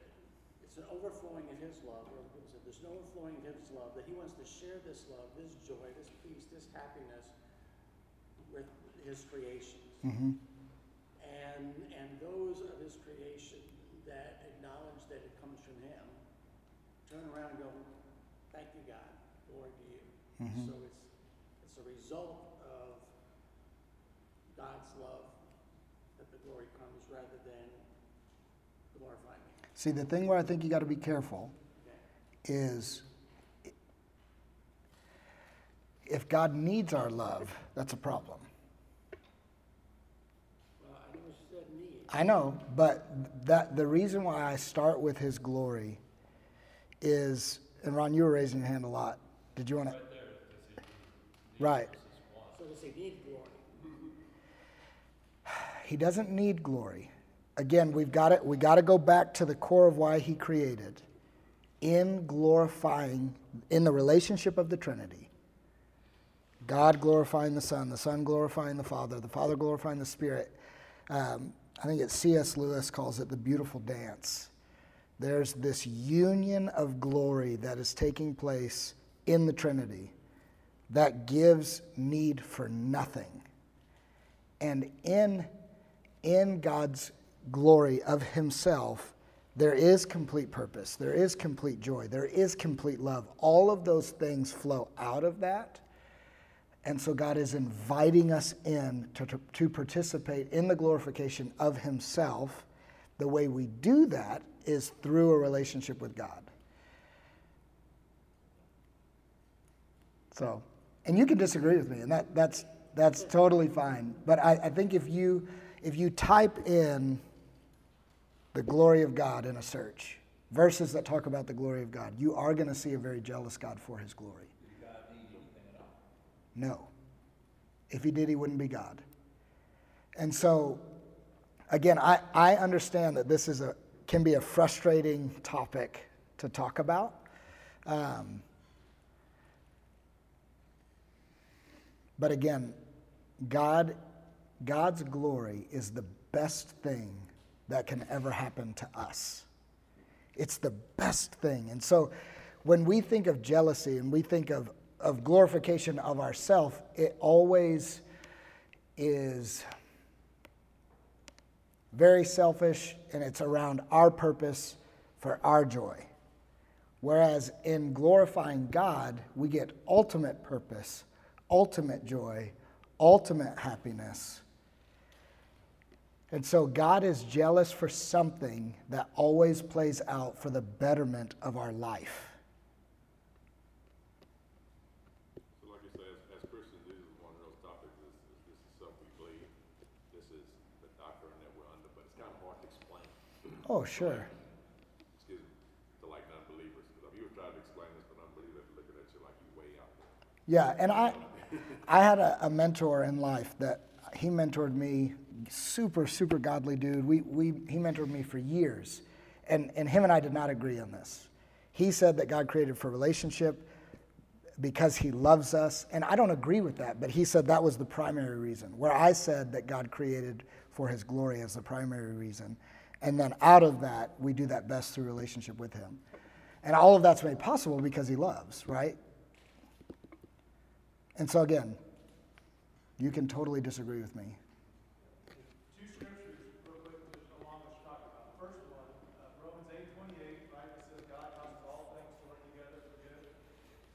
Speaker 6: it's an overflowing of His love, or it, there's an overflowing of His love, that He wants to share this love, this joy, this peace, this happiness with His creations.
Speaker 1: Mm-hmm.
Speaker 6: And, and those of His creation that acknowledge that it comes from Him, turn around and go, thank you, God, glory to you. Mm-hmm. So it's, it's a result of God's love that the glory comes rather than glorifying me.
Speaker 1: See, the thing where I think you got to be careful
Speaker 6: Okay?
Speaker 1: is if God needs our love, that's a problem.
Speaker 6: Well, I never said need.
Speaker 1: I know, but that the reason why I start with His glory is, and Ron, you were raising your hand a lot. Did you want to?
Speaker 4: Right there, does he
Speaker 1: Right.
Speaker 6: So does he need glory?
Speaker 1: He doesn't need glory. Again, we've got it. We got to go back to the core of why He created, in glorifying, in the relationship of the Trinity. God glorifying the Son, the Son glorifying the Father, the Father glorifying the Spirit. Um, I think it's C.S. Lewis calls it the beautiful dance. There's this union of glory that is taking place in the Trinity that gives need for nothing. And in, in God's glory of Himself, there is complete purpose, there is complete joy, there is complete love. All of those things flow out of that. And so God is inviting us in to, to, to participate in the glorification of Himself. The way we do that is through a relationship with God. So, and you can disagree with me, and that, that's, that's totally fine. But I, I think if you, if you type in the glory of God in a search, verses that talk about the glory of God, you are going to see a very jealous God for his glory. No. If he did, he wouldn't be God. And so, again, I, I understand that this is a, can be a frustrating topic to talk about. Um, but again, God, God's glory is the best thing that can ever happen to us. It's the best thing. And so when we think of jealousy and we think of, of glorification of ourself, it always is very selfish and it's around our purpose for our joy. Whereas in glorifying God, we get ultimate purpose, ultimate joy, ultimate happiness. And so God is jealous for something that always plays out for the betterment of our life.
Speaker 3: So like you say, as, as Christians, this is one of those topics, this, is- this is something we believe, this is the doctrine that we're under, but it's kind of hard to explain.
Speaker 1: Oh, sure.
Speaker 3: Excuse me, to like non-believers, because if you were trying to explain this to non-believers, they're looking at you like you're way out there.
Speaker 1: Yeah, and I, I had a, a mentor in life that he mentored me, super, super godly dude. We, we, he mentored me for years. And, and him and I did not agree on this. He said that God created for relationship. because he loves us. And I don't agree with that, but he said that was the primary reason. Where I said that God created for his glory as the primary reason. And then out of that, we do that best through relationship with him. And all of that's made possible because he loves, right? And so again, you can totally disagree with me.
Speaker 12: Two scriptures, real quick, just along what you're talking about. The first one, uh, Romans eight twenty-eight, right, it says God causes all things to work together for good.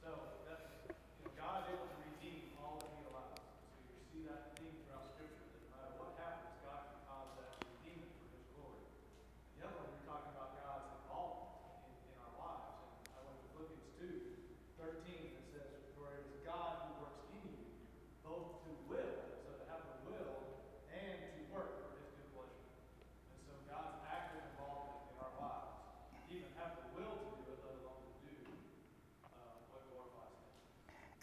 Speaker 12: So that, you know, God is able to redeem all that He allows. So you see that theme throughout Scripture, that no matter what happens, God can cause that to redeem it for His glory. The other one, you're talking about God's involvement in, in our lives. And I went to Philippians two, thirteen, it says, For it is God who works in you, both to will, so to have the will, and to work for His good pleasure. And so God's active involvement in our lives, even have the will to do it, let alone to do uh, what glorifies Him.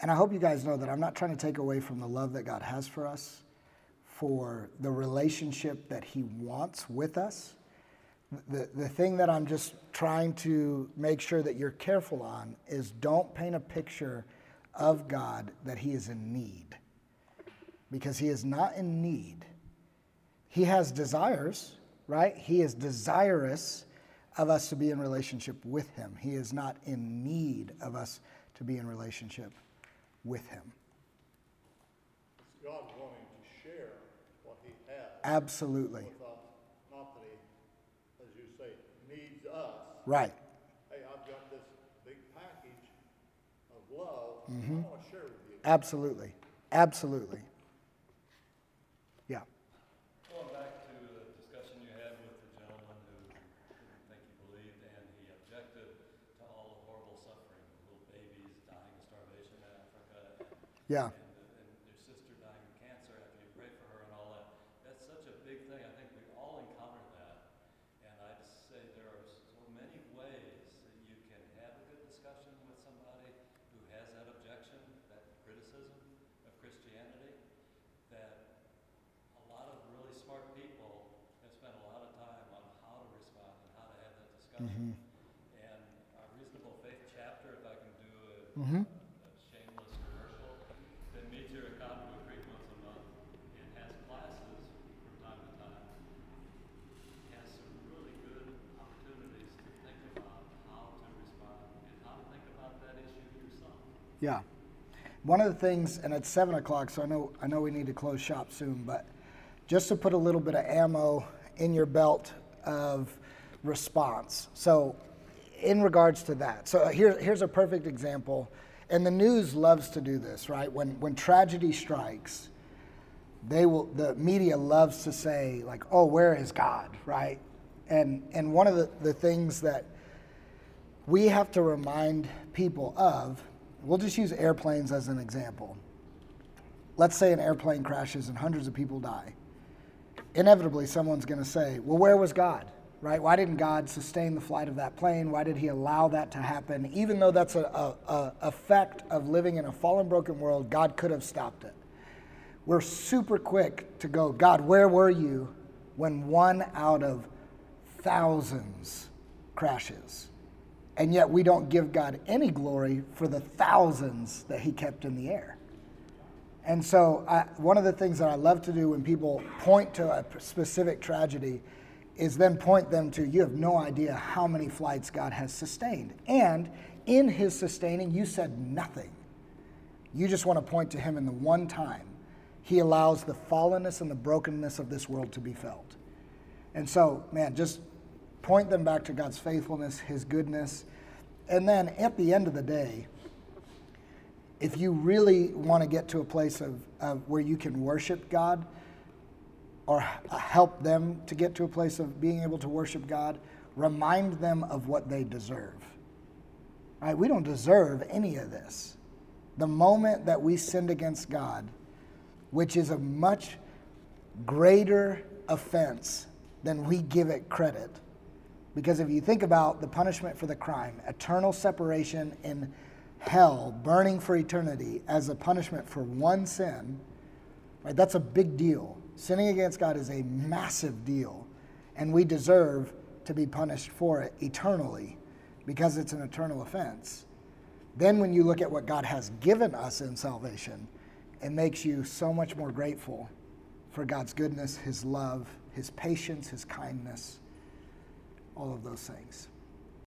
Speaker 1: And I hope you guys know that I'm not trying to take away from the love that God has for us, for the relationship that He wants with us. The, the thing that I'm just trying to make sure that you're careful on is don't paint a picture of God that He is in need. Because He is not in need. He has desires, right? He is desirous of us to be in relationship with Him. He is not in need of us to be in relationship with Him.
Speaker 2: It's God wanting to share what he has
Speaker 1: Absolutely.
Speaker 2: not that he, as you say, needs us.
Speaker 1: Right.
Speaker 2: Hey, I've got this big package of love
Speaker 1: Mhm.
Speaker 2: I want to share with you.
Speaker 1: Absolutely. Absolutely. Yeah.
Speaker 4: Going back to the discussion you had with the gentleman who didn't think he believed and he objected to all the horrible suffering, little babies dying of starvation in Africa and,
Speaker 1: Yeah.
Speaker 4: and, and your sister dying of cancer after you prayed for her and all that. That's such a big thing. I think we all encounter that. And I'd say there are so many ways that you can have a good discussion with somebody who has that objection, that criticism of Christianity, that a lot of really smart people have spent a lot of time on how to respond and how to have that discussion. And our Reasonable Faith chapter, if I can do a,
Speaker 1: Mhm.
Speaker 4: a shameless commercial, that meets here at Cottonwood Creek once a month and has classes from time to time, has some really good opportunities to think about how to respond and how to think about that issue yourself.
Speaker 1: Yeah. One of the things, and it's seven o'clock, so I know I know we need to close shop soon, but just to put a little bit of ammo in your belt of response. So, in regards to that, so here, here's a perfect example, and the news loves to do this, right? When when tragedy strikes, they will the media loves to say like, "Oh, where is God?" Right? And and one of the, the things that we have to remind people of, we'll just use airplanes as an example. Let's say an airplane crashes and hundreds of people die. Inevitably, someone's going to say, Well, where was God? Right? Why didn't God sustain the flight of that plane? Why did He allow that to happen? Even though that's a, a, a effect of living in a fallen, broken world, God could have stopped it. We're super quick to go, God, where were you when one out of thousands crashes? And yet we don't give God any glory for the thousands that He kept in the air. And so, I, one of the things that I love to do when people point to a specific tragedy is then point them to you have no idea how many flights God has sustained. And in His sustaining, you said nothing. You just want to point to Him in the one time He allows the fallenness and the brokenness of this world to be felt. And so, man, just point them back to God's faithfulness, His goodness. And then at the end of the day, if you really want to get to a place of, of where you can worship God or uh, help them to get to a place of being able to worship God, remind them of what they deserve. Right? We don't deserve any of this. The moment that we sinned against God, which is a much greater offense than we give it credit. Because if you think about the punishment for the crime, eternal separation in hell, burning for eternity as a punishment for one sin, right? That's a big deal. Sinning against God is a massive deal, and we deserve to be punished for it eternally because it's an eternal offense. Then, when you look at what God has given us in salvation, it makes you so much more grateful for God's goodness, His love, His patience, His kindness, all of those things.